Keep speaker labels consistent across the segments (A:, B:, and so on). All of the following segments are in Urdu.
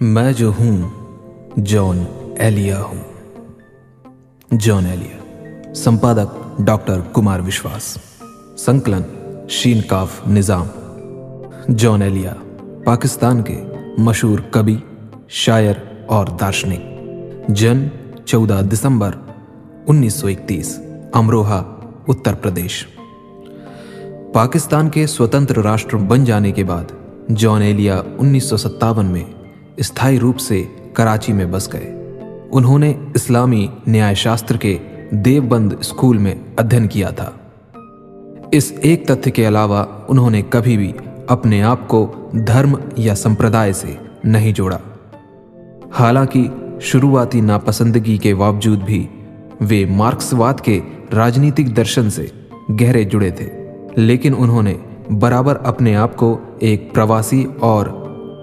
A: میں جو ہوں جون ایلیا ہوں۔ جون ایلیا۔ سمپادک ڈاکٹر کمار وشواس۔ سنکلن شین کاف نظام۔ جون ایلیا، پاکستان کے مشہور کبھی، شاعر اور دارشنک۔ جن، چودہ دسمبر انیس سو اکتیس امروہا اتر پردیش۔ پاکستان کے سوتنتر راشٹر بن جانے کے بعد جون ایلیا انیس سو ستاون میں استھائی روپ سے کراچی میں بس گئے۔ انہوں نے اسلامی نیائے شاستر کے دیوبند اسکول میں ادھین کیا تھا۔ اس ایک تتھ کے علاوہ انہوں نے کبھی بھی اپنے آپ کو دھرم یا سمپردائے سے نہیں جوڑا۔ حالانکہ شروعاتی ناپسندگی کے باوجود بھی وہ مارکسواد کے راجنیتک درشن سے گہرے جڑے تھے۔ لیکن انہوں نے برابر اپنے آپ کو ایک پرواسی اور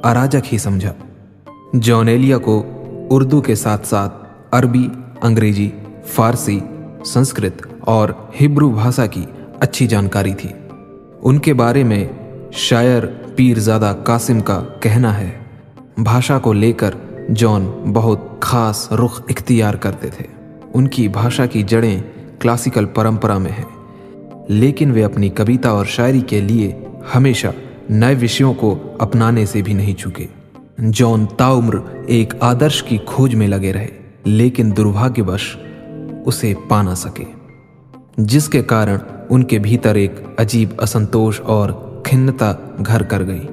A: اراجک ہی سمجھا۔ جونیلیا کو اردو کے ساتھ ساتھ عربی، انگریزی، فارسی، سنسکرت اور ہبرو بھاشا کی اچھی جانکاری تھی۔ ان کے بارے میں شاعر پیر زادہ قاسم کا کہنا ہے، بھاشا کو لے کر جون بہت خاص رخ اختیار کرتے تھے۔ ان کی بھاشا کی جڑیں کلاسیکل پرمپرا میں ہیں، لیکن وہ اپنی کبیتا اور شاعری کے لیے ہمیشہ نئے وشیوں کو اپنانے سے بھی نہیں چکے۔ جون تاعمر ایک آدرش کی کھوج میں لگے رہے، لیکن دربھاگیہ بش اسے پا نہ سکے۔ جس کے کارن ان کے بھیتر ایک عجیب اسنتوش اور کھنتا گھر کر گئی۔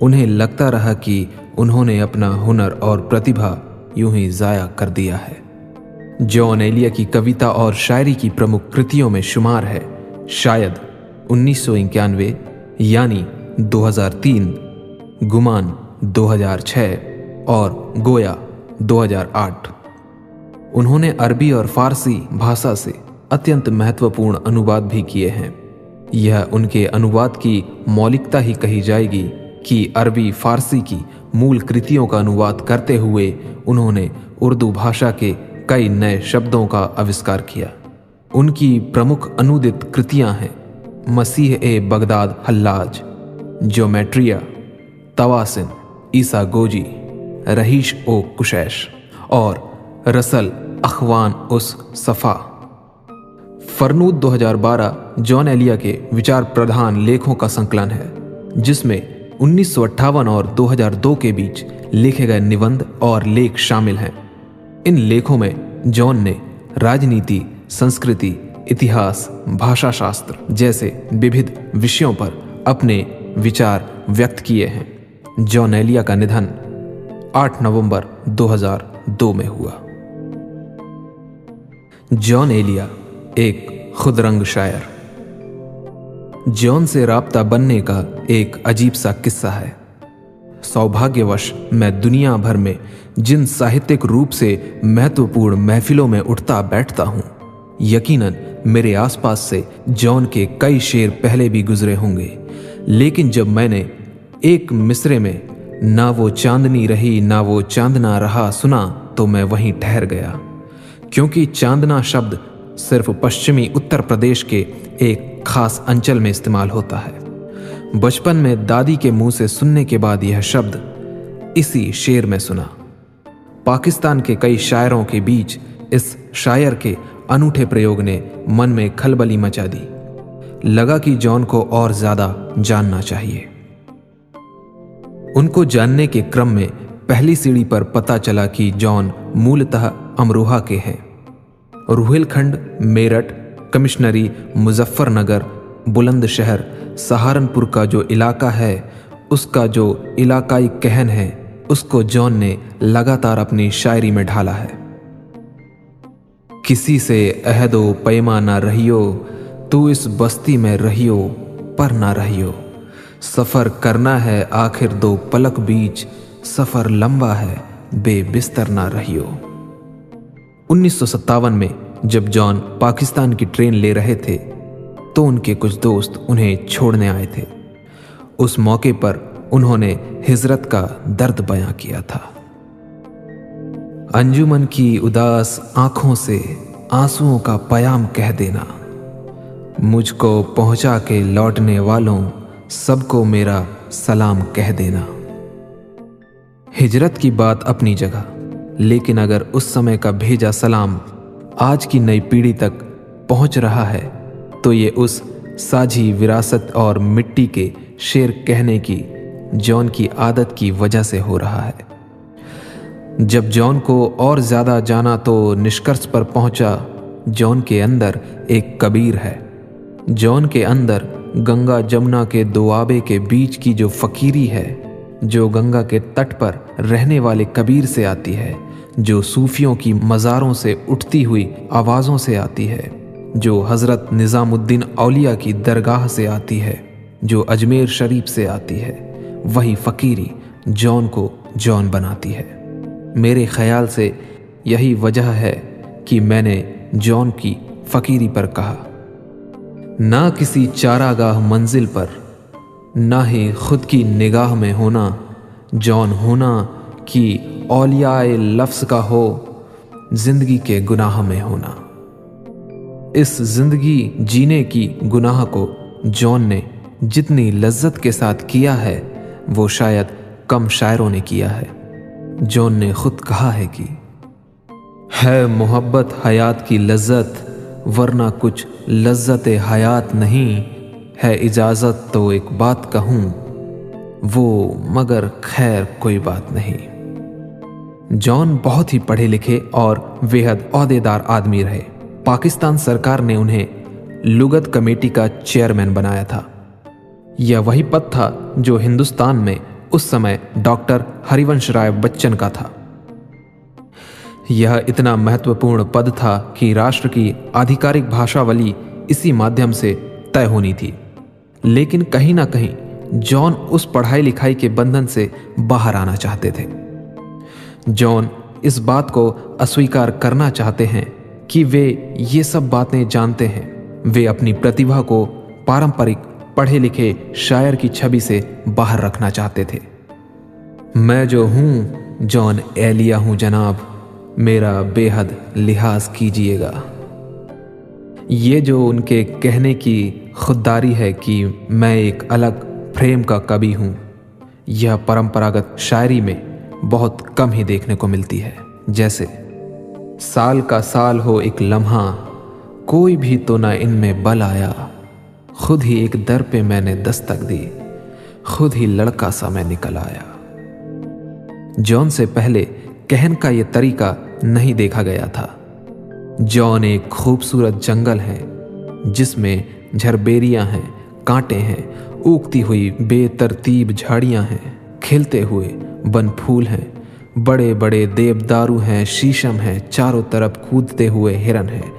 A: انہیں لگتا رہا کہ انہوں نے اپنا ہنر اور پرتیبھا یوں ہی ضائع کر دیا ہے۔ جون ایلیا کی کویتا اور شاعری کی پرمکھ کرتیوں میں شمار ہے، شاید انیس سو اکیانوے یعنی دو ہزار تین، گمان۔ دو ہزار چھ اور گویا دو ہزار آٹھ۔ انہوں نے عربی اور فارسی بھاشا سے اتنت مہتوپورن انواد بھی کیے ہیں۔ یہ ان کے انواد کی مولکتا ہی کہی جائے گی کہ عربی فارسی کی مول کرتیوں کا انواد کرتے ہوئے انہوں نے اردو بھاشا کے کئی نئے شبدوں کا آوشکار کیا۔ ان کی پرمکھ انودت کرتیاں ہیں، مسیح اے بغداد حلاج، جیومیٹریا، تواسن۔ عیسیٰ گوجی، رہیش او کشیش اور رسل اخوان اس صفا۔ فرنود دو ہزار بارہ جان ایلیا کے وچار پردھان لیکھوں کا سنکلن ہے، جس میں انیس سو اٹھاون اور دو ہزار دو کے بیچ لکھے گئے نبند اور لیکھ شامل ہیں۔ ان لیکھوں میں جان نے راجنیتی، سنسکرتی، اتہاس، بھاشا شاستر جیسے وبھد وشیوں پر اپنے وچار ویکت کیے ہیں۔ جونیلیا کا ندھن آٹھ نومبر دو ہزار دو میں ہوا۔ جان ایلیا ایک خود رنگ شاعر۔ جان سے رابطہ بننے کا ایک عجیب سا قصہ ہے۔ سوبھاگیہ وش میں دنیا بھر میں جن ساہتک روپ سے مہتوپورن محفلوں میں اٹھتا بیٹھتا ہوں، یقیناً میرے آس پاس سے جان کے کئی شیر پہلے بھی گزرے ہوں گے۔ لیکن جب میں نے ایک مصرے میں، نہ وہ چاندنی رہی، نہ وہ چاندنا رہا، سنا تو میں وہیں ٹھہر گیا۔ کیونکہ چاندنا شبد صرف پشچمی اتر پردیش کے ایک خاص انچل میں استعمال ہوتا ہے۔ بچپن میں دادی کے منہ سے سننے کے بعد یہ شبد اسی شعر میں سنا۔ پاکستان کے کئی شاعروں کے بیچ اس شاعر کے انوٹھے پریوگ نے من میں کھلبلی مچا دی۔ لگا کہ جون کو اور زیادہ جاننا چاہیے۔ ان کو جاننے کے کرم میں پہلی سیڑھی پر پتا چلا کہ جان مولتہ امروہا کے ہیں روہل کھنڈ میرٹھ، کمشنری مظفر نگر بلند شہر، سہارنپور کا جو علاقہ ہے، اس کا جو علاقائی کہن ہے، اس کو جان نے لگاتار اپنی شاعری میں ڈھالا ہے۔ کسی سے عہد و پیما نہ رہیو، تو اس بستی میں رہیو، پر نہ رہیو۔ سفر کرنا ہے، آخر دو پلک بیچ سفر لمبا ہے، بے بستر نہ رہیو۔ انیس سو ستاون میں جب جان پاکستان کی ٹرین لے رہے تھے، تو ان کے کچھ دوست انہیں چھوڑنے آئے تھے۔ اس موقع پر انہوں نے ہجرت کا درد بیاں کیا تھا۔ انجمن کی اداس آنکھوں سے آنسوؤں کا پیام کہہ دینا، مجھ کو پہنچا کے لوٹنے والوں سب کو میرا سلام کہہ دینا۔ ہجرت کی بات اپنی جگہ، لیکن اگر اس سمے کا بھیجا سلام آج کی نئی پیڑھی تک پہنچ رہا ہے، تو یہ اس ساجھی وراثت اور مٹی کے شیر کہنے کی، جون کی عادت کی وجہ سے ہو رہا ہے۔ جب جون کو اور زیادہ جانا تو نشکرش پر پہنچا، جون کے اندر ایک کبیر ہے۔ جون کے اندر گنگا جمنا کے دوآبے کے بیچ کی جو فقیری ہے، جو گنگا کے تٹ پر رہنے والے کبیر سے آتی ہے، جو صوفیوں کی مزاروں سے اٹھتی ہوئی آوازوں سے آتی ہے، جو حضرت نظام الدین اولیاء کی درگاہ سے آتی ہے، جو اجمیر شریف سے آتی ہے، وہی فقیری جون کو جون بناتی ہے۔ میرے خیال سے یہی وجہ ہے کہ میں نے جون کی فقیری پر کہا۔ نہ کسی چارہ گاہ منزل پر، نہ ہی خود کی نگاہ میں ہونا، جون ہونا کہ اولیاء لفظ کا ہو، زندگی کے گناہ میں ہونا۔ اس زندگی جینے کی گناہ کو جون نے جتنی لذت کے ساتھ کیا ہے، وہ شاید کم شاعروں نے کیا ہے۔ جون نے خود کہا ہے کہ، ہے محبت حیات کی لذت ورنہ کچھ لذت حیات نہیں ہے اجازت تو ایک بات کہوں، وہ مگر خیر کوئی بات نہیں۔ جان بہت ہی پڑھے لکھے اور بےحد عہدے دار آدمی رہے۔ پاکستان سرکار نے انہیں لغت کمیٹی کا چیئرمین بنایا تھا۔ یہ وہی پد تھا جو ہندوستان میں اس سمے ڈاکٹر ہری ونش رائے بچن کا تھا۔ یہ اتنا مہتوپورن پد تھا کہ راشٹر کی آدھیکارک بھاشا والی اسی مادھیم سے طے ہونی تھی۔ لیکن کہیں نہ کہیں جان اس پڑھائی لکھائی کے بندھن سے باہر آنا چاہتے تھے۔ جان اس بات کو اسویکار کرنا چاہتے ہیں کہ وہ یہ سب باتیں جانتے ہیں۔ وہ اپنی پرتیبھا کو پارمپرک پڑھے لکھے شاعر کی چھبی سے باہر رکھنا چاہتے تھے۔ میں جو ہوں جان ایلیا ہوں جناب۔ میرا بے حد لحاظ کیجیے گا۔ یہ جو ان کے کہنے کی خودداری ہے کہ میں ایک الگ فریم کا کبھی ہوں، یہ پرمپراگت شاعری میں بہت کم ہی دیکھنے کو ملتی ہے۔ جیسے، سال کا سال ہو ایک لمحہ، کوئی بھی تو نہ ان میں بل آیا۔ خود ہی ایک در پہ میں نے دستک دی، خود ہی لڑکا سا میں نکل آیا۔ جون سے پہلے کہن کا یہ طریقہ نہیں دیکھا گیا تھا۔ جون ایک خوبصورت جنگل ہے، جس میں جھربیریاں ہیں، کانٹے ہیں، اگتی ہوئی بے ترتیب جھاڑیاں ہیں۔ کھلتے ہوئے بن پھول ہیں۔ بڑے بڑے دیو دارو ہیں، شیشم ہیں، چاروں طرف کودتے ہوئے ہرن ہیں۔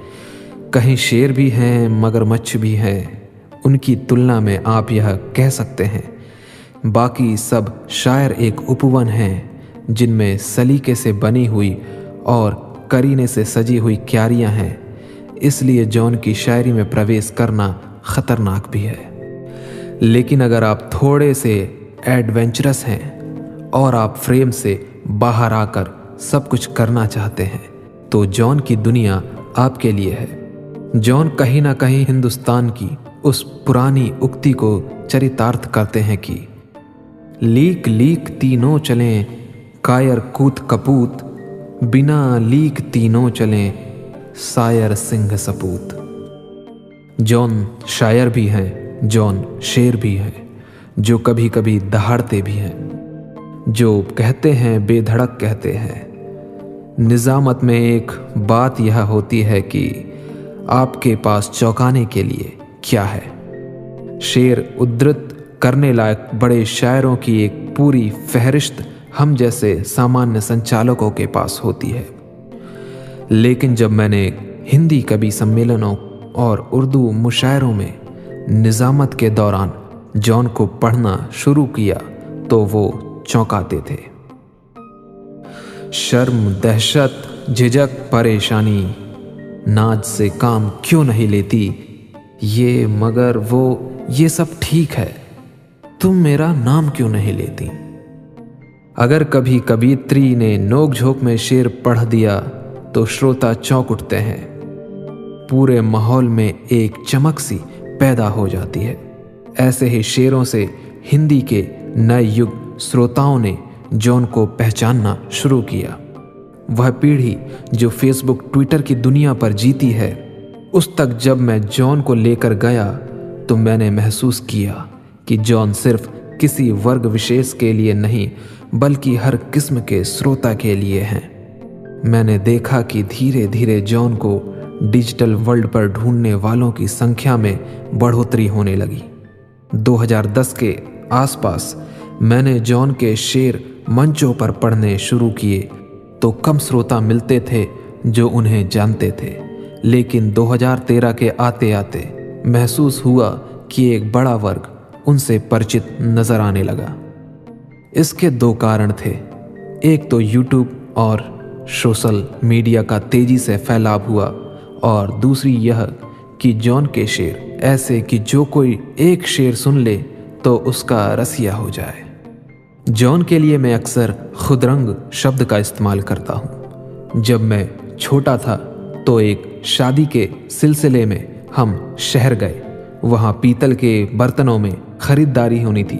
A: کہیں شیر بھی ہیں، مگر مچھ بھی ہے ان کی تلنا میں آپ یہ کہہ سکتے ہیں۔ باقی سب شاعر ایک اپون ہیں، جن میں سلیقے سے بنی ہوئی اور کرینے سے سجی ہوئی کیاریاں ہیں۔ اس لیے جون کی شاعری میں پرویش کرنا خطرناک بھی ہے۔ لیکن اگر آپ تھوڑے سے ایڈونچرس ہیں اور آپ فریم سے باہر آ کر سب کچھ کرنا چاہتے ہیں، تو جون کی دنیا آپ کے لیے ہے۔ جون کہیں نہ کہیں ہندوستان کی اس پرانی اکتی کو چریتارتھ کرتے ہیں کہ لیک لیک تینوں چلیں، کائر کوت کپوت بنا لیک تینوں چلیں سائر سنگھ سپوت۔ جون شاعر بھی ہیں، جون شیر بھی ہیں، جو کبھی کبھی دہاڑتے بھی ہیں۔ جو کہتے ہیں، بے دھڑک کہتے ہیں۔ نظامت میں ایک بات یہ ہوتی ہے کہ آپ کے پاس چوکانے کے لیے کیا ہے۔ شیر ادرت کرنے لائق بڑے شاعروں کی ایک پوری فہرست ہم جیسے سامانیہ سنچالکوں کے پاس ہوتی ہے۔ لیکن جب میں نے ہندی کبھی سمیلنوں اور اردو مشاعروں میں نظامت کے دوران جون کو پڑھنا شروع کیا تو وہ چونکاتے تھے۔ شرم، دہشت جھجک پریشانی ناج سے کام کیوں نہیں لیتی؟ یہ مگر وہ، یہ سب ٹھیک ہے۔ تم میرا نام کیوں نہیں لیتی؟ اگر کبھی کبیتری نے نوک جھوک میں شیر پڑھ دیا تو شروتا چونک اٹھتے ہیں۔ پورے ماحول میں ایک چمک سی پیدا ہو جاتی ہے۔ ایسے ہی شیروں سے ہندی کے نئے یگ سروتاؤں نے جون کو پہچاننا شروع کیا۔ وہ پیڑھی جو فیس بک، ٹویٹر کی دنیا پر جیتی ہے، اس تک جب میں جون کو لے کر گیا تو میں نے محسوس کیا کہ جون صرف کسی ورگ وشیش کے لیے نہیں بلکہ ہر قسم کے سروتا کے لیے ہیں۔ میں نے دیکھا کہ دھیرے دھیرے جون کو ڈیجیٹل ورلڈ پر ڈھونڈنے والوں کی سنکھیا میں بڑھوتری ہونے لگی۔ دو ہزار دس کے آس پاس میں نے جون کے شعر منچوں پر پڑھنے شروع کیے۔ تو کم سروتا ملتے تھے جو انہیں جانتے تھے۔ لیکن دو ہزار تیرہ کے آتے آتے محسوس ہوا کہ ایک بڑا ورگ ان سے پرچت نظر آنے لگا۔ اس کے دو کارن تھے۔ ایک تو یوٹیوب اور سوشل میڈیا کا تیزی سے پھیلاب ہوا، اور دوسری یہ کہ جون کے شعر ایسے کہ جو کوئی ایک شعر سن لے تو اس کا رسیہ ہو جائے۔ جون کے لیے میں اکثر خود رنگ شبد کا استعمال کرتا ہوں۔ جب میں چھوٹا تھا تو ایک شادی کے سلسلے میں ہم شہر گئے۔ وہاں پیتل کے برتنوں میں خریداری ہونی تھی۔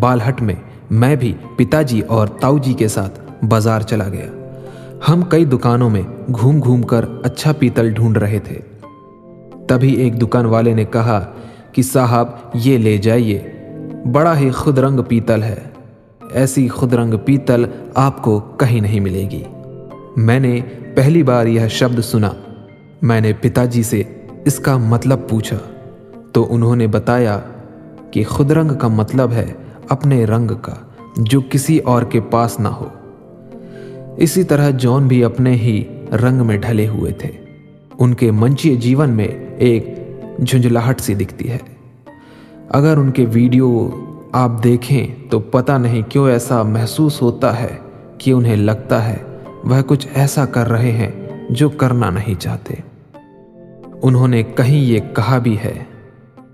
A: بالہٹ میں میں بھی پتا جی اور تاؤ جی کے ساتھ بازار چلا گیا۔ ہم کئی دکانوں میں گھوم گھوم کر اچھا پیتل ڈھونڈ رہے تھے۔ تبھی ایک دکان والے نے کہا کہ صاحب، یہ لے جائیے۔ بڑا ہی خود رنگ پیتل ہے۔ ایسی خود رنگ پیتل آپ کو کہیں نہیں ملے گی۔ میں نے پہلی بار یہ شبد سنا۔ میں نے پتا جی سے اس کا مطلب پوچھا۔ تو انہوں نے بتایا کہ خود رنگ کا مطلب ہے اپنے رنگ کا جو کسی اور کے پاس نہ ہو۔ اسی طرح جون بھی اپنے ہی رنگ میں ڈھلے ہوئے تھے۔ ان کے منچی جیون میں ایک جھنجھلاہٹ سی دکھتی ہے۔ اگر ان کے ویڈیو آپ دیکھیں تو پتہ نہیں کیوں ایسا محسوس ہوتا ہے کہ انہیں لگتا ہے وہ کچھ ایسا کر رہے ہیں جو کرنا نہیں چاہتے۔ انہوں نے کہیں یہ کہا بھی ہے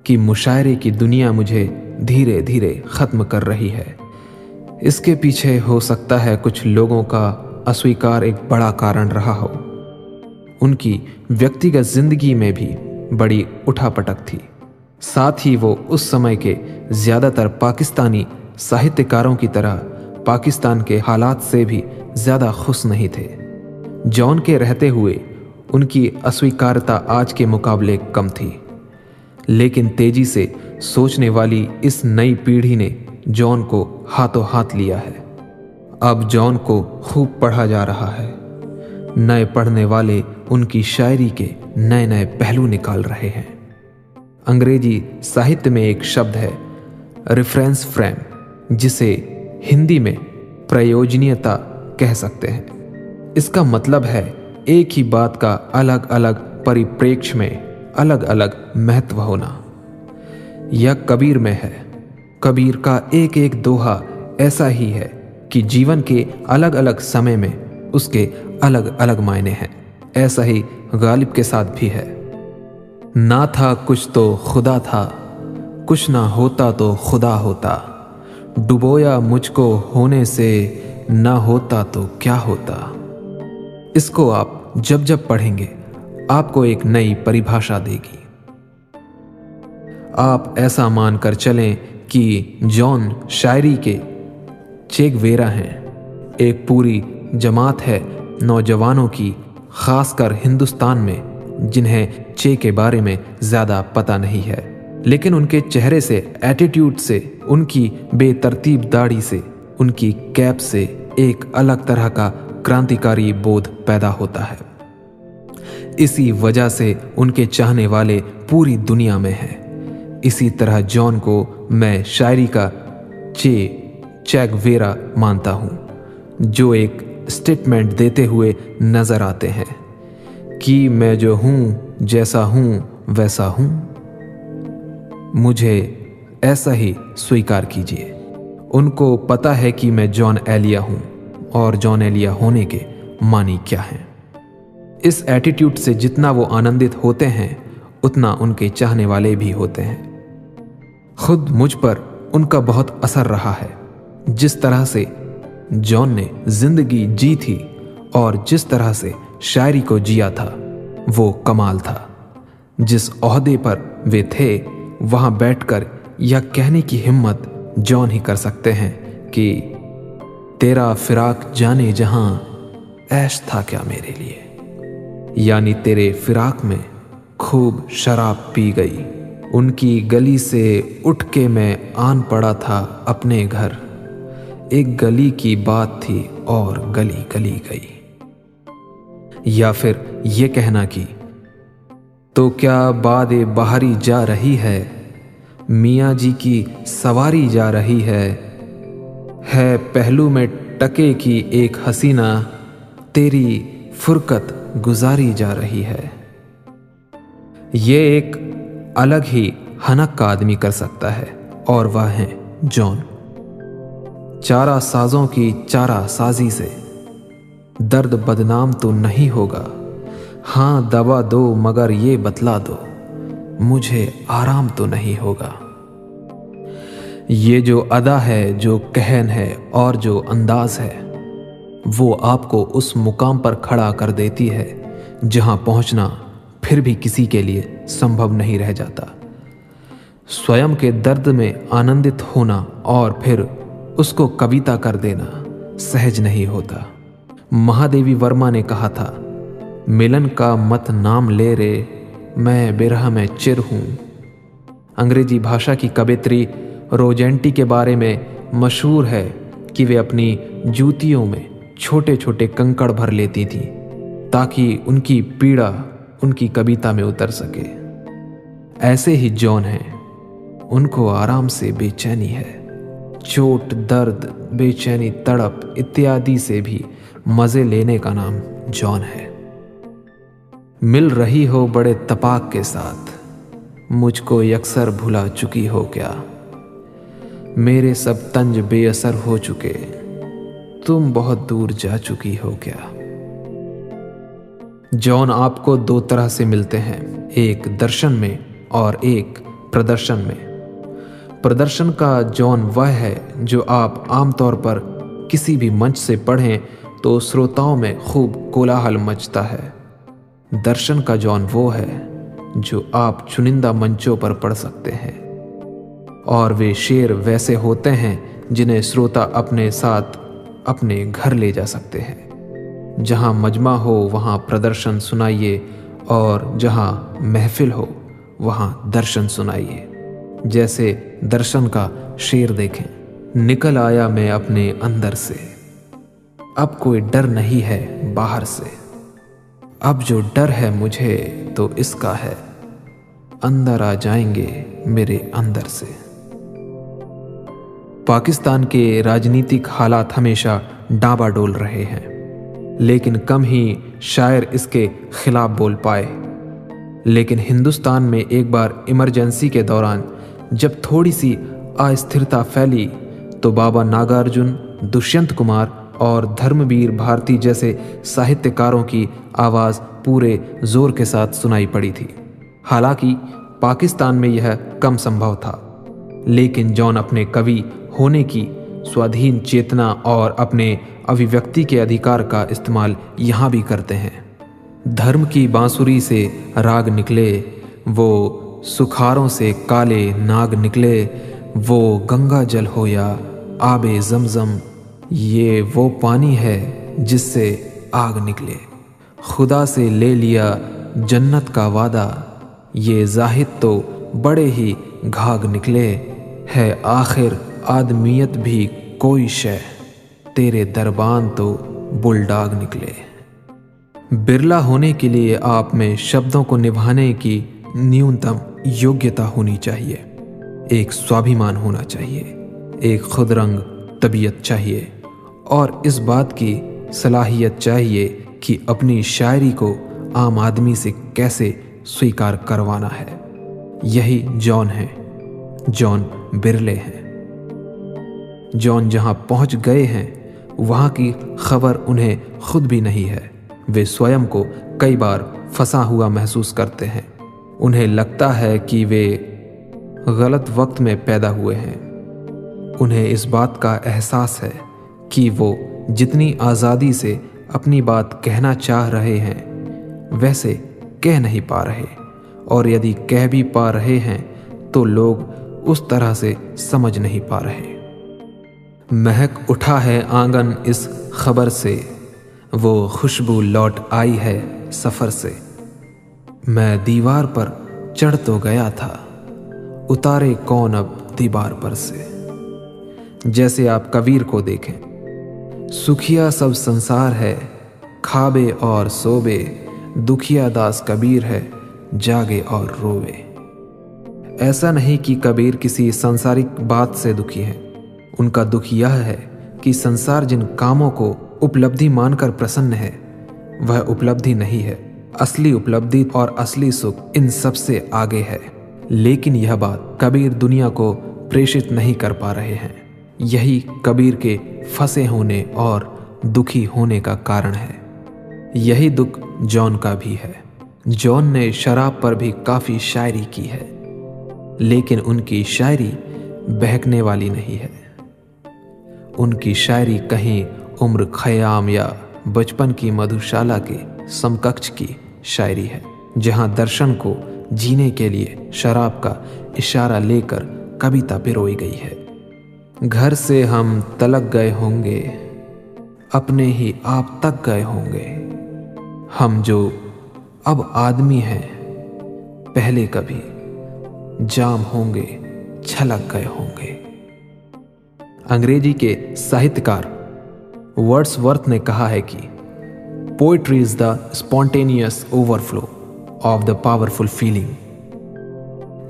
A: کہ مشاعرے کی دنیا مجھے دھیرے دھیرے ختم کر رہی ہے۔ اس کے پیچھے ہو سکتا ہے کچھ لوگوں کا اسویکار ایک بڑا کارن رہا ہو۔ ان کی ویکتیگت زندگی میں بھی بڑی اٹھا پٹک تھی۔ ساتھ ہی وہ اس سمے کے زیادہ تر پاکستانی ساہتیہ کاروں کی طرح پاکستان کے حالات سے بھی زیادہ خوش نہیں تھے۔ جان کے رہتے ہوئے ان کی اسویکارتا آج کے مقابلے کم تھی۔ لیکن تیزی سے سوچنے والی اس نئی پیڑھی نے جان کو ہاتھوں ہاتھ لیا ہے۔ اب جان کو خوب پڑھا جا رہا ہے۔ نئے پڑھنے والے ان کی شاعری کے نئے نئے پہلو نکال رہے ہیں۔ انگریزی ساہت میں ایک شبد ہے ریفرنس فریم جسے ہندی میں پریوجنیتا کہہ سکتے ہیں۔ اس کا مطلب ہے ایک ہی بات کا الگ الگ پریپریکش میں الگ الگ مہتو ہونا۔ یا کبیر میں ہے۔ کبیر کا ایک ایک دوہا ایسا ہی ہے کہ جیون کے الگ الگ سمے میں اس کے الگ الگ معنی ہیں۔ ایسا ہی غالب کے ساتھ بھی ہے۔ نہ تھا کچھ تو خدا تھا، کچھ نہ ہوتا تو خدا ہوتا۔ ڈبویا مجھ کو ہونے سے نہ ہوتا تو کیا ہوتا۔ اس کو آپ جب جب پڑھیں گے، آپ کو ایک نئی پریبھاشا دے گی۔ آپ ایسا مان کر چلیں کہ جان شاعری کے چیک ویرا ہیں۔ ایک پوری جماعت ہے نوجوانوں کی، خاص کر ہندوستان میں، جنہیں چے کے بارے میں زیادہ پتہ نہیں ہے۔ لیکن ان کے چہرے سے ایٹیٹیوڈ سے، ان کی بے ترتیب داڑھی سے، ان کی کیپ سے ایک الگ طرح کا کرانتیکاری بودھ پیدا ہوتا ہے۔ اسی وجہ سے ان کے چاہنے والے پوری دنیا میں ہیں۔ اسی طرح جان کو میں شاعری کا چے چیک ویرا مانتا ہوں، جو ایک اسٹیٹمنٹ دیتے ہوئے نظر آتے ہیں۔ کہ میں جو ہوں، جیسا ہوں، ویسا ہوں۔ مجھے ایسا ہی سویکار کیجیے۔ ان کو پتا ہے کہ میں جان ایلیا ہوں، اور جان ایلیا ہونے کے معنی کیا ہیں۔ اس ایٹیٹیوڈ سے جتنا وہ آنندت ہوتے ہیں، اتنا ان کے چاہنے والے بھی ہوتے ہیں۔ خود مجھ پر ان کا بہت اثر رہا ہے۔ جس طرح سے جون نے زندگی جی تھی اور جس طرح سے شاعری کو جیا تھا، وہ کمال تھا۔ جس عہدے پر وہ تھے، وہاں بیٹھ کر یا کہنے کی ہمت جون ہی کر سکتے ہیں کہ تیرا فراق جانے جہاں ایش تھا کیا میرے لیے۔ یعنی تیرے فراق میں خوب شراب پی گئی۔ ان کی گلی سے اٹھ کے میں آن پڑا تھا اپنے گھر۔ ایک گلی کی بات تھی اور گلی گلی گئی۔ یا پھر یہ کہنا کی تو کیا باد باہری جا رہی ہے؟ میاں جی کی سواری جا رہی ہے۔ ہے پہلو میں ٹکے کی ایک حسینہ، تیری فرقت گزاری جا رہی ہے۔ یہ ایک الگ ہی ہنک کا آدمی کر سکتا ہے، اور وہ ہیں جون۔ چارہ سازوں کی چارہ سازی سے۔ درد بدنام تو نہیں ہوگا۔ ہاں دوا دو، مگر یہ بتلا دو۔ مجھے آرام تو نہیں ہوگا۔ یہ جو ادا ہے، جو کہن ہے، اور جو انداز ہے، وہ آپ کو اس مقام پر کھڑا کر دیتی ہے، جہاں پہنچنا پھر بھی کسی کے لیے سمبھو نہیں رہ جاتا۔ سوئم کے درد میں آنندت ہونا اور پھر اس کو کویتا کر دینا سہج نہیں ہوتا۔ مہادیوی ورما نے کہا تھا، ملن کا مت نام لے رے، میں برہ میں چر ہوں۔ انگریزی بھاشا کی کبیتری روجینٹی کے بارے میں مشہور ہے کہ وہ اپنی جوتیوں میں چھوٹے چھوٹے کنکڑ بھر لیتی تھیں تاکہ ان کی پیڑا ان کی کبیتا میں اتر سکے۔ ایسے ہی جون ہیں۔ ان کو آرام سے بے چینی ہے۔ چوٹ، درد، بے چینی، تڑپ اتیادی سے بھی مزے لینے کا نام جون ہے۔ مل رہی ہو بڑے تپاک کے ساتھ۔ مجھ کو یکسر بھلا چکی ہو کیا۔ میرے سب تنج بے اثر ہو چکے۔ تم بہت دور جا چکی ہو کیا۔ جون آپ کو دو طرح سے ملتے ہیں، ایک درشن میں اور ایک پردرشن میں۔ پردرشن کا جون وہ ہے جو آپ عام طور پر کسی بھی منچ سے پڑھیں تو سروتاؤں میں خوب کولاہل مچتا ہے۔ درشن کا جون وہ ہے جو آپ چنندہ منچوں پر پڑھ سکتے ہیں۔ اور وہ شعر ویسے ہوتے ہیں جنہیں سروتا اپنے ساتھ اپنے گھر لے جا سکتے ہیں۔ جہاں مجمع ہو، وہاں پردرشن سنائیے، اور جہاں محفل ہو، وہاں درشن سنائیے۔ جیسے درشن کا شیر دیکھیں۔ نکل آیا میں اپنے اندر سے۔ اب کوئی ڈر نہیں ہے باہر سے۔ اب جو ڈر ہے مجھے تو اس کا ہے۔ اندر آ جائیں گے میرے اندر سے۔ پاکستان کے راجنیتک حالات ہمیشہ ڈابا ڈول رہے ہیں۔ لیکن کم ہی شاعر اس کے خلاف بول پائے۔ لیکن ہندوستان میں ایک بار ایمرجنسی کے دوران جب تھوڑی سی استھرتا پھیلی تو بابا ناگارجن، دشینت کمار اور دھرم ویر بھارتی جیسے ساہتیہکاروں کی آواز پورے زور کے ساتھ سنائی پڑی تھی۔ حالانکہ پاکستان میں یہ کم سمبھو تھا، لیکن جون اپنے کوی ہونے کی سوادھین چیتنا اور اپنے ابھیویکتی کے ادھیکار کا استعمال یہاں بھی کرتے ہیں۔ دھرم کی بانسری سے راگ نکلے، وہ سکھاروں سے کالے ناگ نکلے، وہ گنگا جل ہو یا آب زمزم، یہ وہ پانی ہے جس سے آگ نکلے۔ خدا سے لے لیا جنت کا وعدہ، یہ زاہد تو بڑے ہی گھاگ نکلے، ہے آخر آدمیت بھی کوئی شے، تیرے دربان تو بلڈاگ نکلے۔ برلا ہونے کے لیے آپ میں شبدوں کو نبھانے کی نیونتم یوگیتا ہونی چاہیے۔ ایک سوابھیمان ہونا چاہیے، ایک خود رنگ طبیعت چاہیے۔ اور اس بات کی صلاحیت چاہیے کہ اپنی شاعری کو عام آدمی سے کیسے سویکار کروانا ہے۔ یہی جون ہے۔ جون برلے ہیں جون جہاں پہنچ گئے ہیں، وہاں کی خبر انہیں خود بھی نہیں ہے۔ وہ سوئم کو کئی بار پھنسا ہوا محسوس کرتے ہیں۔ انہیں لگتا ہے کہ وہ غلط وقت میں پیدا ہوئے ہیں۔ انہیں اس بات کا احساس ہے کہ وہ جتنی آزادی سے اپنی بات کہنا چاہ رہے ہیں، ویسے کہہ نہیں پا رہے۔ اور یدی کہہ بھی پا رہے ہیں، تو لوگ اس طرح سے سمجھ نہیں پا رہے۔ مہک اٹھا ہے آنگن اس خبر سے۔ وہ خوشبو لوٹ آئی ہے سفر سے۔ میں دیوار پر چڑھ تو گیا تھا۔ اتارے کون اب دیوار پر سے۔ جیسے آپ کبیر کو دیکھیں۔ سکھیا سب سنسار ہے۔ کھابے اور سوبے۔ دکھیا داس کبیر ہے۔ جاگے اور روے ایسا نہیں کہ کبیر کسی سنسارک بات سے دکھی ہے۔ ان کا دکھ یہ ہے کہ سنسار جن کاموں کو اپلبدھی مان کر پرسن ہے، وہ اپلبدھی نہیں ہے۔ اصلی اپلبدھی اور اصلی سکھ ان سب سے آگے ہے۔ لیکن یہ بات کبیر دنیا کو پریشت نہیں کر پا رہے ہیں۔ یہی کبیر کے پھنسے ہونے اور دکھی ہونے کا کارن ہے۔ یہی دکھ جون کا بھی ہے۔ جون نے شراب پر بھی کافی شاعری کی ہے، لیکن ان کی شاعری بہکنے والی نہیں ہے۔ ان کی شاعری کہیں عمر خیام یا بچپن کی مدھوشالہ کے سمکچ کی شاعری ہے، جہاں درشن کو جینے کے لیے شراب کا اشارہ لے کر کبیتا پروئی گئی ہے۔ گھر سے ہم تلک گئے ہوں گے، اپنے ہی آپ تک گئے ہوں گے۔ ہم جو اب آدمی ہیں، پہلے کبھی جام ہوں گے، چھلک گئے ہوں گے۔ انگریزی کے ساہتکار ورڈس ورتھ نے کہا ہے کہ poetry is the spontaneous overflow of the powerful feeling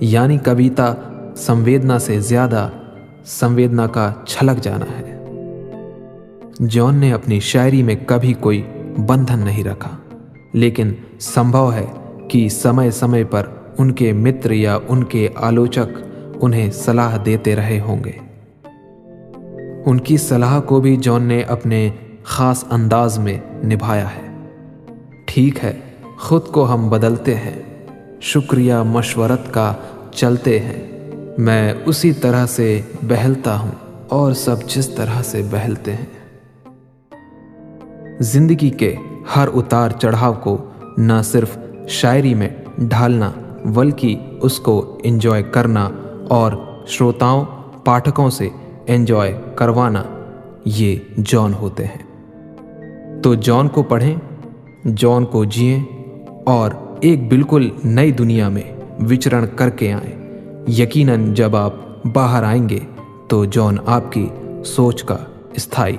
A: یعنی کویتا سمویدنا سے زیادہ سمویدنا کا چھلک جانا ہے۔ جون نے اپنی شاعری میں کبھی کوئی بندھن نہیں رکھا، لیکن سمبھو ہے کہ سمے سمے پر ان کے متر یا ان کے آلوچک انہیں صلاح دیتے رہے ہوں گے۔ ان کی صلاح کو بھی جون نے اپنے خاص انداز میں نبھایا ہے۔ ٹھیک ہے، خود کو ہم بدلتے ہیں۔ شکریہ مشورت کا چلتے ہیں۔ میں اسی طرح سے بہلتا ہوں اور سب جس طرح سے بہلتے ہیں۔ زندگی کے ہر اتار چڑھاؤ کو نہ صرف شاعری میں ڈھالنا بلکہ اس کو انجوائے کرنا اور شروتاؤں، پاٹھکوں سے انجوائے کروانا یہ جون ہوتے ہیں۔ تو جون کو پڑھیں جون کو جئیں اور ایک بالکل نئی دنیا میں وچرن کر کے آئیں۔ یقیناً جب آپ باہر آئیں گے تو جون آپ کی سوچ کا استھائی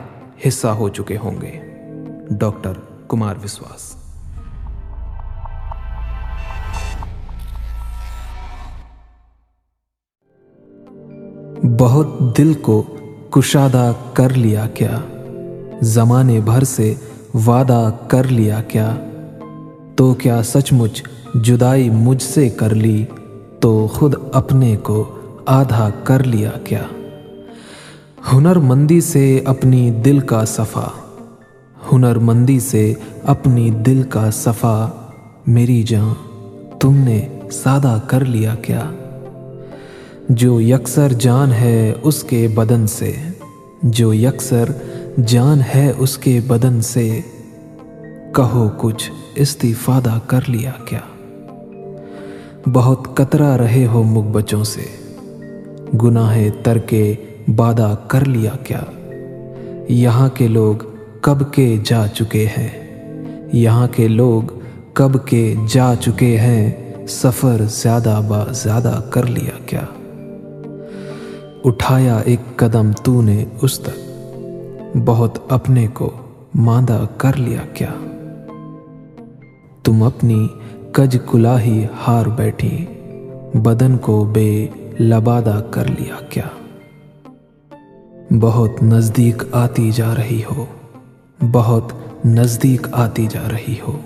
A: حصہ ہو چکے ہوں گے۔ ڈاکٹر کمار وشواس بہت دل کو کشادہ کر لیا کیا۔ زمانے بھر سے وعدہ کر لیا کیا۔ تو کیا سچ مچ جدائی مجھ سے کر لی؟ تو خود اپنے کو آدھا کر لیا کیا۔ ہنر مندی سے اپنی دل کا صفا۔ ہنر مندی سے اپنی دل کا صفا۔ میری جان، تم نے سادہ کر لیا کیا۔ جو یکسر جان ہے اس کے بدن سے۔ جو یکسر جان ہے اس کے بدن سے۔ کہو کچھ استفادہ کر لیا کیا۔ بہت کترا رہے ہو مگ بچوں سے۔ گناہ تر کے بادہ کر لیا کیا۔ یہاں کے لوگ کب کے جا چکے ہیں۔ یہاں کے لوگ کب کے جا چکے ہیں۔ سفر زیادہ با زیادہ کر لیا کیا۔ اٹھایا ایک قدم تو نے اس تک۔ بہت اپنے کو ماندہ کر لیا کیا۔ تم اپنی کج کلاہی ہار بیٹھی، بدن کو بے لبادہ کر لیا کیا۔ بہت نزدیک آتی جا رہی ہو، بہت نزدیک آتی جا رہی ہو،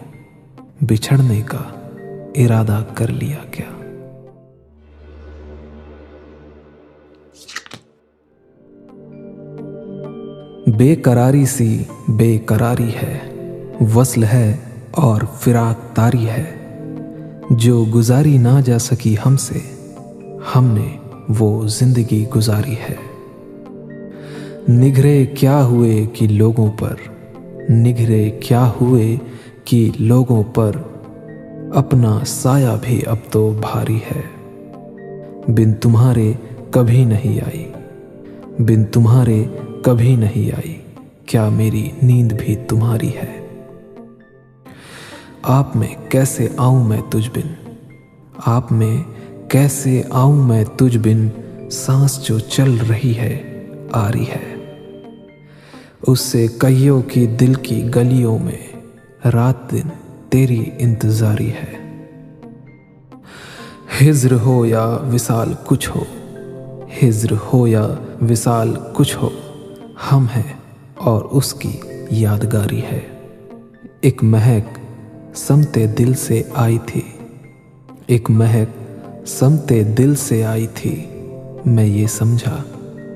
A: بچھڑنے کا ارادہ کر لیا کیا۔ بے قراری سی بے قراری ہے، وصل ہے اور فراق تاری ہے۔ جو گزاری نہ جا سکی ہم سے، ہم نے وہ زندگی گزاری ہے۔ نگھرے کیا ہوئے کہ لوگوں پر، نگھرے کیا ہوئے کہ لوگوں پر اپنا سایہ بھی اب تو بھاری ہے۔ بن تمہارے کبھی نہیں آئی۔ بن تمہارے کبھی نہیں آئی۔ کیا میری نیند بھی تمہاری ہے؟ آپ میں کیسے آؤں میں تجھ بن؟ آپ میں کیسے آؤں میں تجھ بن؟ سانس جو چل رہی ہے آ رہی ہے۔ اس سے کئیوں کی دل کی گلیوں میں رات دن تیری انتظاری ہے۔ ہجر ہو یا وصال کچھ ہو ہجر ہو یا وصال کچھ ہو۔ ہم ہیں اور اس کی یادگاری ہے۔ ایک مہک سمت دل سے آئی تھی۔ ایک مہک سمت دل سے آئی تھی۔ میں یہ سمجھا،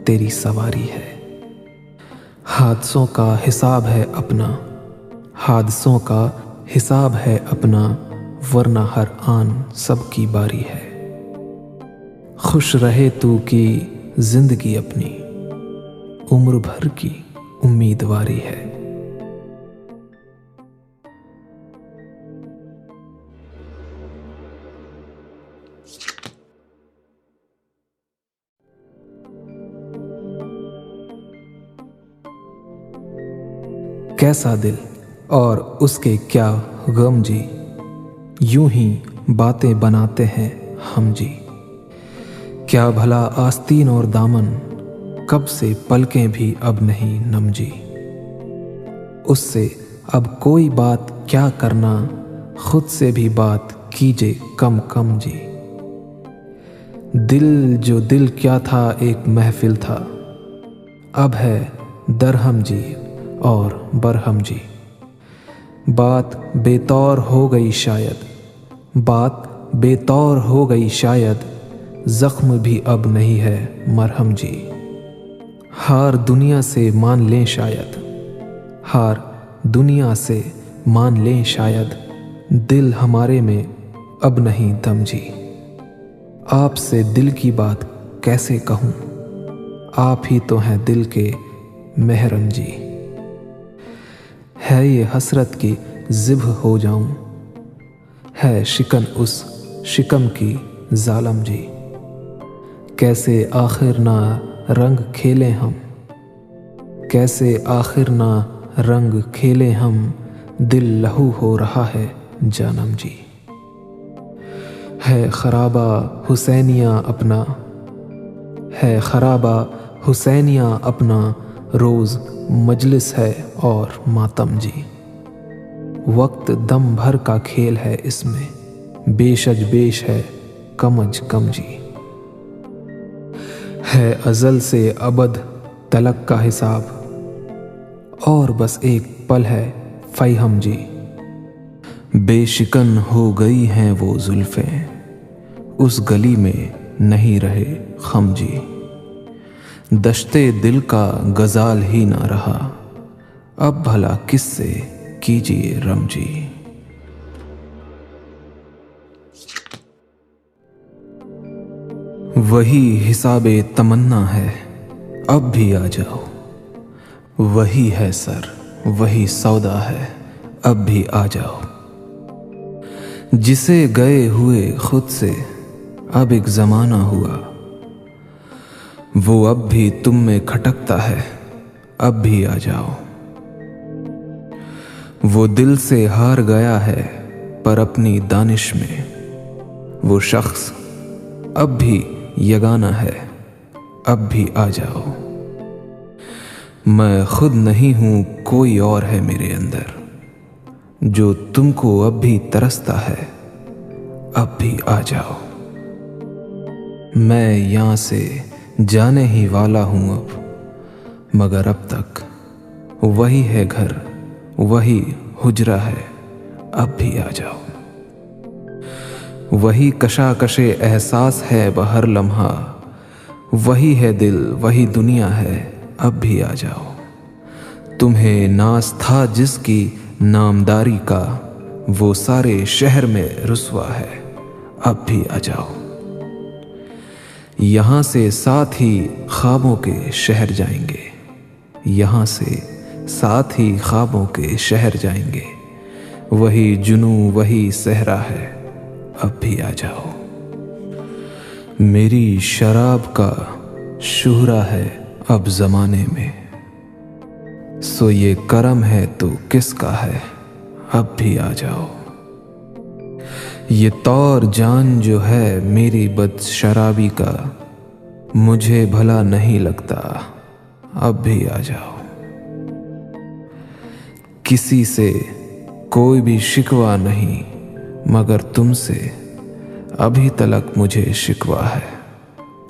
A: تیری سواری ہے۔ حادثوں کا حساب ہے اپنا۔ حادثوں کا حساب ہے اپنا۔ ورنہ ہر آن سب کی باری ہے۔ خوش رہے تو کی زندگی اپنی۔ عمر بھر کی امیدواری ہے۔ کیسا دل اور اس کے کیا غم جی؟ یوں ہی باتیں بناتے ہیں ہم جی۔ کیا بھلا آستین اور دامن کب سے پلکیں بھی اب نہیں نم جی اس سے اب کوئی بات کیا کرنا، خود سے بھی بات کیجے کم کم جی۔ دل جو دل کیا تھا ایک محفل تھا، اب ہے درہم جی اور برہم جی۔ بات بے طور ہو گئی شاید، بات بے طور ہو گئی شاید، زخم بھی اب نہیں ہے مرہم جی۔ ہار دنیا سے مان لیں شاید۔ ہار دنیا سے مان لیں شاید۔ دل ہمارے میں اب نہیں دم جی۔ آپ سے دل کی بات کیسے کہوں؟ آپ ہی تو ہیں دل کے محرم جی۔ ہے یہ حسرت کی ذبح ہو جاؤں۔ ہے شکن اس شکم کی ظالم جی۔ کیسے آخر نہ رنگ کھیلے ہم؟ کیسے آخر نہ رنگ کھیلے ہم؟ دل لہو ہو رہا ہے جانم جی۔ ہے خرابہ حسینیاں اپنا۔ ہے خرابہ حسینیاں اپنا۔ روز مجلس ہے اور ماتم جی۔ وقت دم بھر کا کھیل ہے اس میں۔ بیشج بیش ہے کم کمج کم جی۔ ہے ازل سے ابد تلک کا حساب۔ اور بس ایک پل ہے فیہم جی۔ بے شکن ہو گئی ہیں وہ زلفیں۔ اس گلی میں نہیں رہے خم جی۔ دشتے دل کا غزال ہی نہ رہا۔ اب بھلا کس سے کیجیے رم جی۔ وہی حساب تمنا ہے۔ اب بھی آ جاؤ۔ وہی ہے سر، وہی سودا ہے۔ اب بھی آ جاؤ۔ جسے گئے ہوئے خود سے، اب ایک زمانہ ہوا۔ وہ اب بھی تم میں کھٹکتا ہے۔ اب بھی آ جاؤ۔ وہ دل سے ہار گیا ہے پر اپنی دانش میں۔ وہ شخص اب بھی یگانا ہے۔ اب بھی آ جاؤ۔ میں خود نہیں ہوں، کوئی اور ہے میرے اندر۔ جو تم کو اب بھی ترستا ہے، اب بھی آ جاؤ۔ میں یہاں سے جانے ہی والا ہوں اب۔ مگر اب تک وہی ہے گھر، وہی حجرا ہے۔ اب بھی آ جاؤ۔ وہی کشا کشے احساس ہے بہر لمحہ۔ وہی ہے دل، وہی دنیا ہے، اب بھی آ جاؤ۔ تمہیں ناس تھا جس کی نامداری کا، وہ سارے شہر میں رسوا ہے، اب بھی آ جاؤ۔ یہاں سے ساتھ ہی خوابوں کے شہر جائیں گے۔ یہاں سے ساتھ ہی خوابوں کے شہر جائیں گے۔ وہی جنو وہی صحرا ہے۔ اب بھی آ جاؤ۔ میری شراب کا شہرا ہے اب زمانے میں۔ سو یہ کرم ہے تو کس کا ہے؟ اب بھی آ جاؤ۔ یہ طور جان جو ہے میری بد شرابی کا، مجھے بھلا نہیں لگتا۔ اب بھی آ جاؤ۔ کسی سے کوئی بھی شکوا نہیں۔ مگر تم سے ابھی تلک مجھے شکوا ہے۔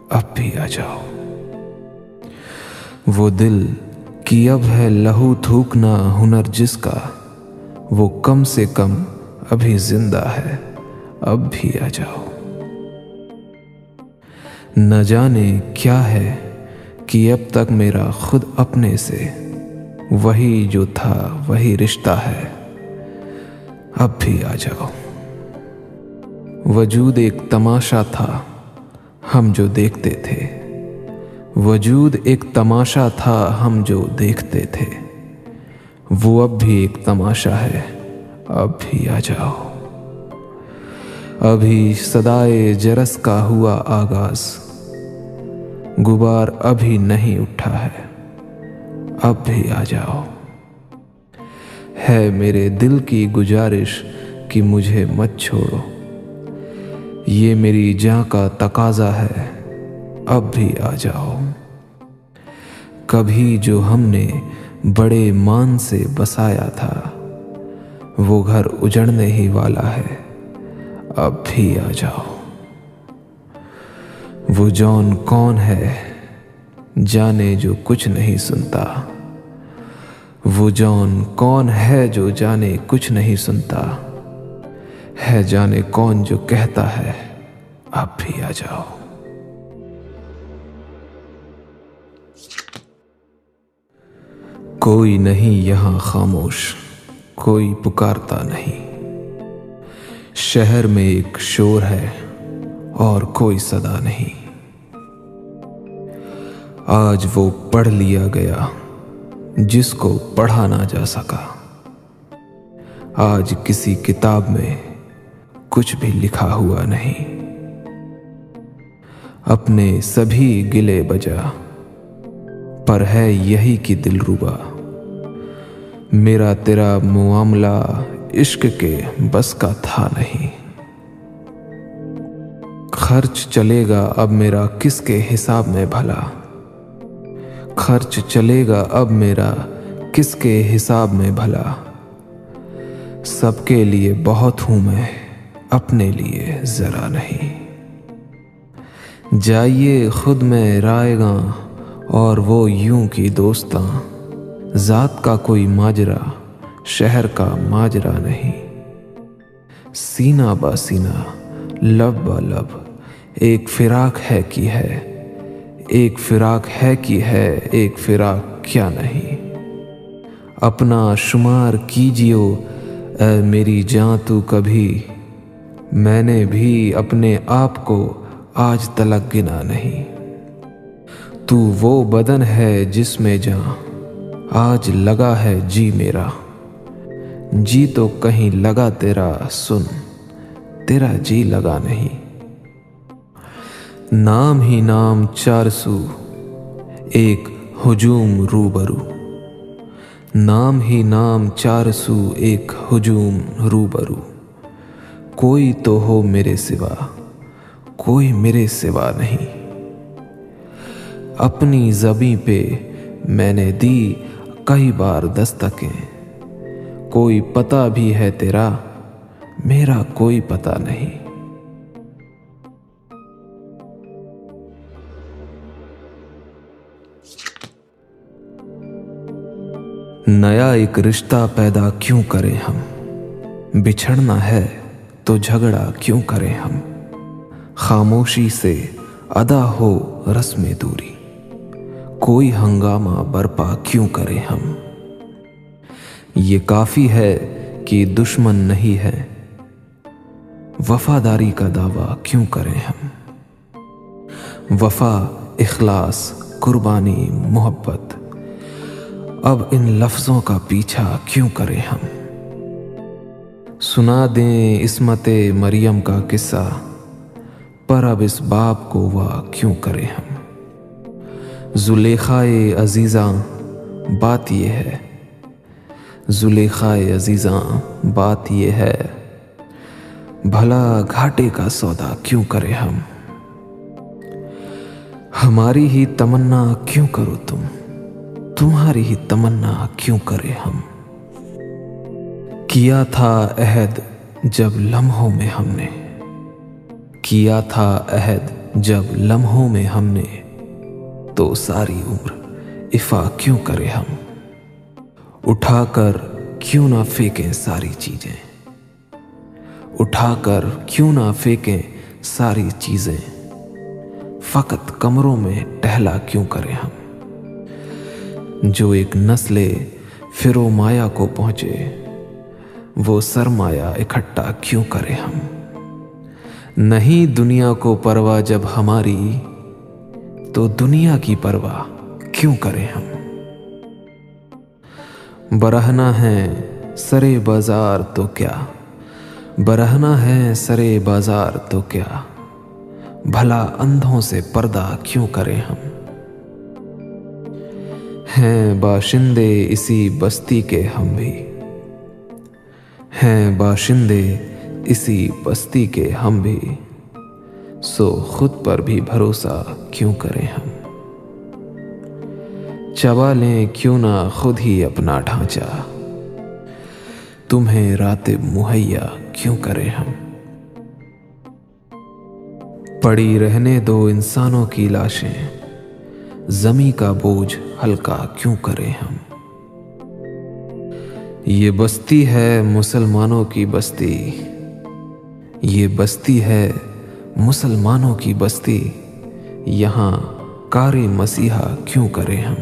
A: اب بھی آ جاؤ۔ وہ دل کی اب ہے لہو تھوکنا ہنر جس کا وہ کم سے کم ابھی زندہ ہے۔ اب بھی آ جاؤ۔ نہ جانے کیا ہے کہ اب تک میرا خود اپنے سے وہی جو تھا وہی رشتہ ہے۔ اب بھی آ جاؤ۔ وجود ایک تماشا تھا، ہم جو دیکھتے تھے۔ وجود ایک تماشا تھا، ہم جو دیکھتے تھے۔ وہ اب بھی ایک تماشا ہے، اب بھی آ جاؤ۔ ابھی صدائے جرس کا ہوا آغاز۔ غبار ابھی نہیں اٹھا ہے، اب بھی آ جاؤ۔ ہے میرے دل کی گزارش کہ مجھے مت چھوڑو۔ یہ میری جاں کا تقاضا ہے۔ اب بھی آ جاؤ۔ کبھی جو ہم نے بڑے مان سے بسایا تھا، وہ گھر اجڑنے ہی والا ہے۔ اب بھی آ جاؤ۔ وہ جون کون ہے، جانے جو کچھ نہیں سنتا۔ وہ جون کون ہے جو جانے کچھ نہیں سنتا۔ ہے جانے کون جو کہتا ہے۔ اب بھی آ جاؤ۔ کوئی نہیں یہاں خاموش، کوئی پکارتا نہیں۔ شہر میں ایک شور ہے اور کوئی صدا نہیں۔ آج وہ پڑھ لیا گیا، جس کو پڑھا نہ جا سکا۔ آج کسی کتاب میں کچھ بھی لکھا ہوا نہیں۔ اپنے سبھی گلے بجا۔ پر ہے یہی کہ دلربا میرا تیرا معاملہ عشق کے بس کا تھا نہیں۔ خرچ چلے گا اب میرا کس کے حساب میں بھلا۔ خرچ چلے گا اب میرا کس کے حساب میں بھلا۔ سب کے لیے بہت ہوں میں۔ اپنے لیے ذرا نہیں۔ جائیے خود میں رائے گا اور وہ یوں کی دوستاں۔ ذات کا کوئی ماجرا، شہر کا ماجرا نہیں۔ سینا با سینا، لب با لب، ایک فراق ہے کی ہے۔ ایک فراق ہے کی ہے، ایک فراق کیا نہیں۔ اپنا شمار کیجیو، اے میری جاں تو کبھی۔ میں نے بھی اپنے آپ کو آج تلک گنا نہیں۔ تو وہ بدن ہے جس میں جاں آج لگا ہے جی میرا۔ جی تو کہیں لگا تیرا، سن، تیرا جی لگا نہیں۔ نام ہی نام چار سو ایک ہجوم روبرو۔ نام ہی نام چار سو ایک ہجوم روبرو۔ کوئی تو ہو میرے سوا، کوئی میرے سوا نہیں۔ اپنی زبی پہ میں نے دی کئی بار دستکیں۔ کوئی پتا بھی ہے تیرا، میرا کوئی پتا نہیں۔ نیا ایک رشتہ پیدا کیوں کریں ہم؟ بچھڑنا ہے۔ تو جھگڑا کیوں کریں ہم؟ خاموشی سے ادا ہو رسم دوری۔ کوئی ہنگامہ برپا کیوں کریں ہم؟ یہ کافی ہے کہ دشمن نہیں ہے۔ وفاداری کا دعویٰ کیوں کریں ہم؟ وفا، اخلاص، قربانی، محبت۔ اب ان لفظوں کا پیچھا کیوں کریں ہم؟ سنا دیں عصمت مریم کا قصہ۔ پر اب اس باپ کو وہ کیوں کرے ہم؟ زلیخائے عزیزاں، بات یہ ہے۔ زلیخائے عزیزاں، بات یہ ہے۔ بھلا گھاٹے کا سودا کیوں کرے ہم؟ ہماری ہی تمنا کیوں کرو تم؟ تمہاری ہی تمنا کیوں کرے ہم؟ کیا تھا عہد جب لمحوں میں ہم نے؟ کیا تھا عہد جب لمحوں میں ہم نے؟ تو ساری عمر افا کیوں کرے ہم؟ اٹھا کر کیوں نہ پھینکیں ساری چیزیں؟ اٹھا کر کیوں نہ پھینکیں ساری چیزیں؟ فقط کمروں میں ٹہلا کیوں کریں ہم؟ جو ایک نسل فرو مایا کو پہنچے وہ سرمایہ اکٹھا کیوں کرے ہم؟ نہیں دنیا کو پرواہ جب ہماری، تو دنیا کی پرواہ کیوں کریں ہم؟ برہنا ہے سرے بازار تو کیا؟ برہنا ہے سرے بازار تو کیا؟ بھلا اندھوں سے پردہ کیوں کریں ہم؟ ہیں باشندے اسی بستی کے ہم بھی۔ ہیں باشندے اسی بستی کے ہم بھی۔ سو خود پر بھی بھروسہ کیوں کریں ہم؟ چبا لیں کیوں نہ خود ہی اپنا ڈھانچہ؟ تمہیں راتب مہیا کیوں کریں ہم؟ پڑی رہنے دو انسانوں کی لاشیں زمیں کا بوجھ ہلکا کیوں کریں ہم؟ یہ بستی ہے مسلمانوں کی بستی۔ یہ بستی ہے مسلمانوں کی بستی۔ یہاں کاری مسیحا کیوں کریں ہم؟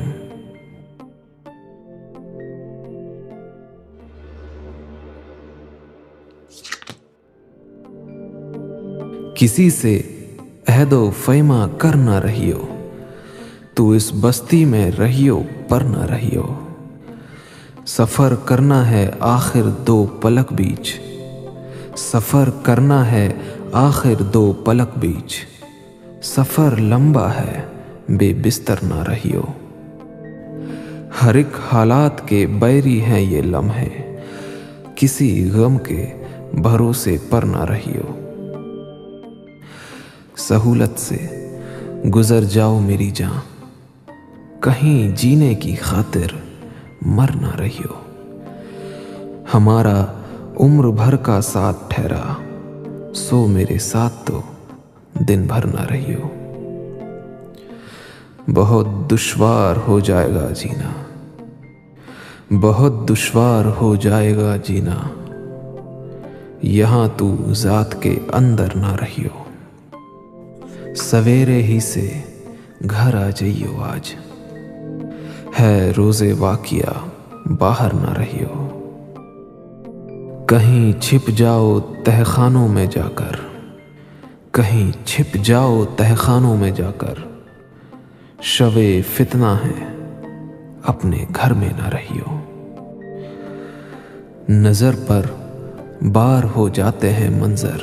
A: کسی سے عہد و فیما کر نہ رہیو۔ تو اس بستی میں رہیو، پر نہ رہیو۔ سفر کرنا ہے آخر دو پلک بیچ۔ سفر کرنا ہے آخر دو پلک بیچ۔ سفر لمبا ہے، بے بستر نہ رہیو۔ ہر ایک حالات کے بیری ہیں یہ لمحے۔ کسی غم کے بھروسے پر نہ رہیو۔ سہولت سے گزر جاؤ میری جان۔ کہیں جینے کی خاطر مر نہ رہی ہو ہمارا عمر بھر کا ساتھ ٹھہرا، سو میرے ساتھ تو دن بھر نہ رہی ہو بہت دشوار ہو جائے گا جینا۔ بہت دشوار ہو جائے گا جینا۔ یہاں تو ذات کے اندر نہ رہی ہو سویرے ہی سے گھر آ جائیو آج۔ ہے روز واقعہ، باہر نہ رہیو۔ کہیں چھپ جاؤ تہخانوں میں جا کر۔ کہیں چھپ جاؤ تہخانوں میں جا کر۔ شوے فتنہ ہے، اپنے گھر میں نہ رہیو۔ نظر پر بار ہو جاتے ہیں منظر۔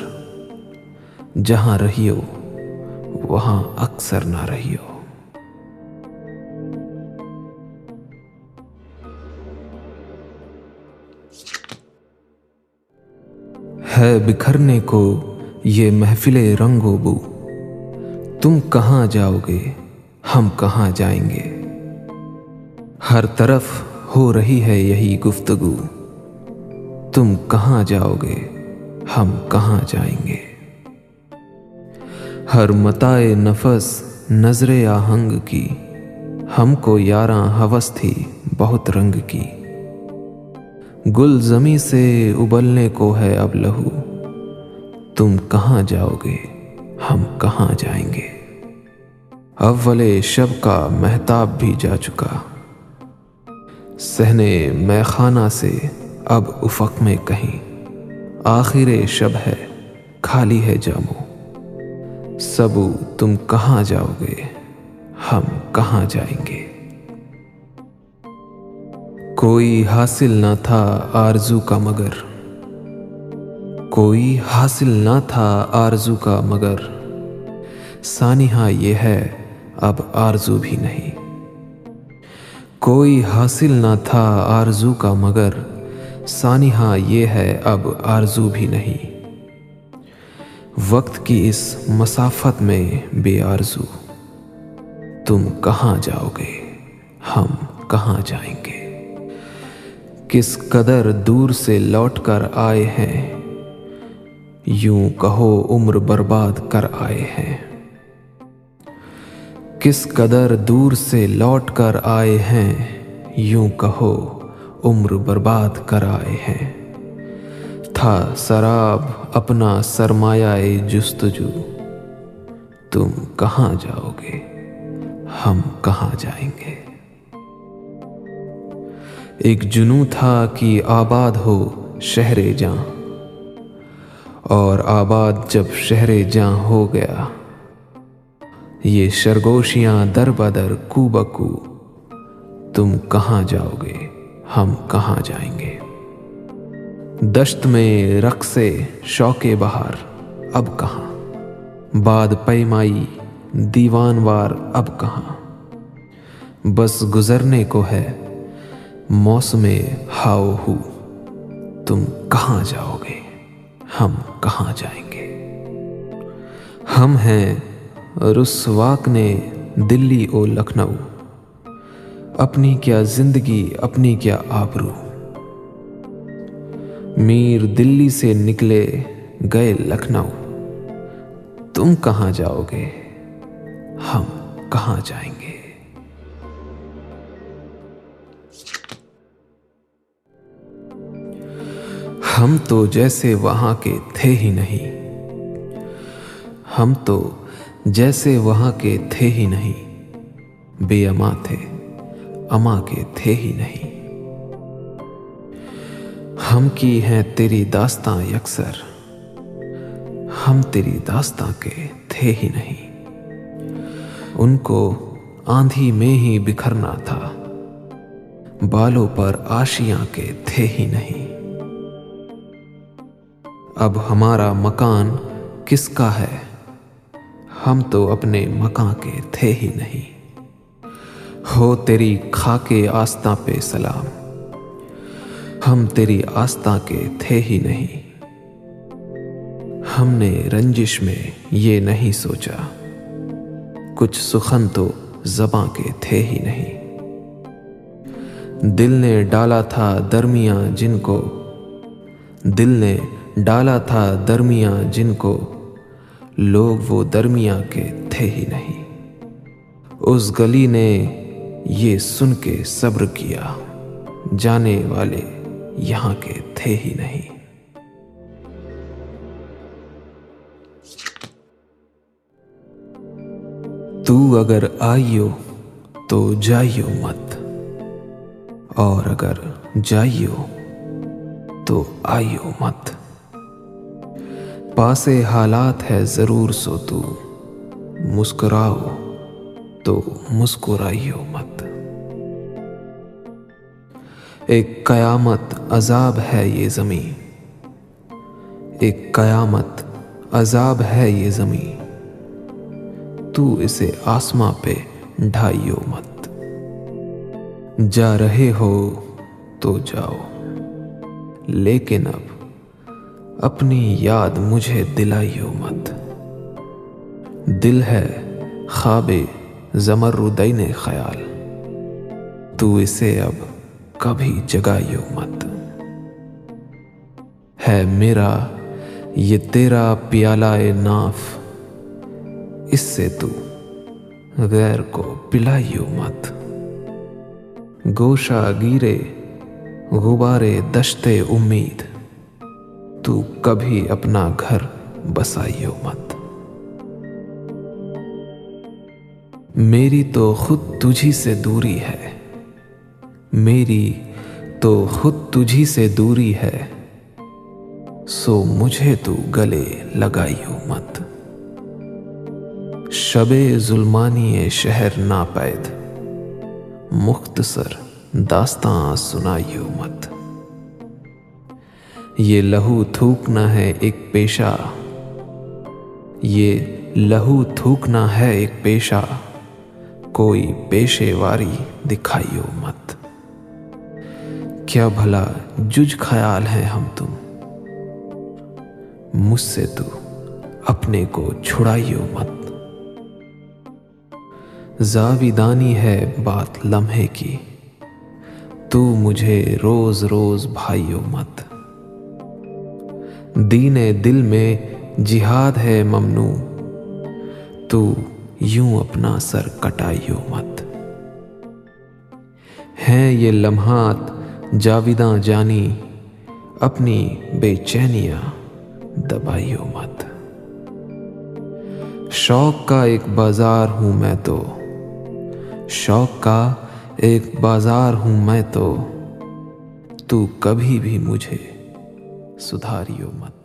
A: جہاں رہیو، وہاں اکثر نہ رہی ہے بکھرنے کو، یہ محفل رنگ و بو۔ تم کہاں جاؤ گے؟ ہم کہاں جائیں گے؟ ہر طرف ہو رہی ہے یہی گفتگو۔ تم کہاں جاؤ گے؟ ہم کہاں جائیں گے؟ ہر متائے نفس نظر آہنگ کی۔ ہم کو یاراں ہوس تھی بہت رنگ کی۔ گل زمیں سے ابلنے کو ہے اب لہو۔ تم کہاں جاؤ گے؟ ہم کہاں جائیں گے؟ اول شب کا محتاب بھی جا چکا۔ سہنے میخانہ سے اب افق میں کہیں۔ آخر شب ہے کھالی ہے جامو۔ سبو، تم کہاں جاؤ گے؟ ہم کہاں جائیں گے؟ کوئی حاصل نہ تھا آرزو کا مگر۔ کوئی حاصل نہ تھا آرزو کا مگر۔ سانحہ یہ ہے، اب آرزو بھی نہیں۔ کوئی حاصل نہ تھا آرزو کا مگر۔ سانحہ یہ ہے، اب آرزو بھی نہیں۔ وقت کی اس مسافت میں بے آرزو۔ تم کہاں جاؤ گے؟ ہم کہاں جائیں گے؟ کس قدر دور سے لوٹ کر آئے ہیں، یوں کہو عمر برباد کر آئے ہیں۔ کس قدر دور سے لوٹ کر آئے ہیں، یوں کہو عمر برباد کر آئے ہیں۔ تھا سراب اپنا سرمایہ جستجو، تم کہاں جاؤ گے؟ ہم کہاں جائیں گے؟ ایک جنو تھا کہ آباد ہو شہر جاں۔ اور آباد جب شہر جاں ہو گیا۔ یہ شرگوشیاں در بدر کو بکو۔ تم کہاں جاؤ گے؟ ہم کہاں جائیں گے؟ دشت میں رقص شوق بہار اب کہاں؟ باد پیمائی دیوان وار اب کہاں؟ بس گزرنے کو ہے موسم ہاؤ ہو، تم کہاں جاؤ گے؟ ہم کہاں جائیں گے؟ ہم ہیں رسواک نے دلی او لکھنؤ، اپنی کیا زندگی، اپنی کیا آبرو۔ میر دلی سے نکلے گئے لکھنؤ، تم کہاں جاؤ گے؟ ہم کہاں جائیں گے؟ ہم تو جیسے وہاں کے تھے ہی نہیں۔ ہم تو جیسے وہاں کے تھے ہی نہیں۔ بے اما تھے، اما کے تھے ہی نہیں۔ ہم کی ہیں تیری داستان یکسر، ہم تیری داستان کے تھے ہی نہیں۔ ان کو آندھی میں ہی بکھرنا تھا، بالوں پر آشیاں کے تھے ہی نہیں۔ اب ہمارا مکان کس کا ہے؟ ہم تو اپنے مکان کے تھے ہی نہیں۔ ہو تیری کھا کے آستہ پہ سلام۔ ہم تیری آستہ کے تھے ہی نہیں۔ ہم نے رنجش میں یہ نہیں سوچا۔ کچھ سخن تو زباں کے تھے ہی نہیں۔ دل نے ڈالا تھا درمیاں جن کو۔ دل نے ڈالا تھا درمیاں جن کو۔ لوگ وہ درمیاں کے تھے ہی نہیں۔ اس گلی نے یہ سن کے صبر کیا۔ جانے والے یہاں کے تھے ہی نہیں۔ تو اگر آئیو تو جائیو مت۔ اور اگر جائیو تو آئیو مت۔ پاسے حالات ہے ضرور سو تو مسکراؤ تو مسکرائیو مت۔ ایک قیامت عذاب ہے یہ زمین۔ ایک قیامت عذاب ہے یہ زمین۔ تو اسے آسماں پہ ڈھائیو مت۔ جا رہے ہو تو جاؤ۔ لیکن اب اپنی یاد مجھے دلائیو مت۔ دل ہے خواب زمردین خیال۔ تو اسے اب کبھی جگائیو مت۔ ہے میرا، یہ تیرا پیالہ ناف۔ اس سے تو غیر کو پلائیو مت۔ گوشا گیرے، غبارے دشتے امید۔ تو کبھی اپنا گھر بسائیو مت۔ میری تو خود تجھی سے دوری ہے۔ میری تو خود تجھی سے دوری ہے۔ سو مجھے تو گلے لگائیو مت۔ شب ظلمانی شہر ناپید۔ مختصر داستان سنائیو مت۔ یہ لہو تھوکنا ہے ایک پیشہ۔ یہ لہو تھوکنا ہے ایک پیشہ۔ کوئی پیشے واری دکھائیو مت۔ کیا بھلا جج خیال ہے ہم تم۔ مجھ سے تو اپنے کو چھڑائیو مت۔ زاویدانی ہے بات لمحے کی۔ تو مجھے روز روز بھائیو مت۔ دین دل میں جہاد ہے ممنوع۔ تو یوں اپنا سر کٹائیو مت۔ ہیں یہ لمحات جاویداں جانی، اپنی بے چینیاں دبائیو مت۔ شوق کا ایک بازار ہوں میں تو۔ شوق کا ایک بازار ہوں میں تو۔ تو کبھی بھی مجھے سدھاریو مت۔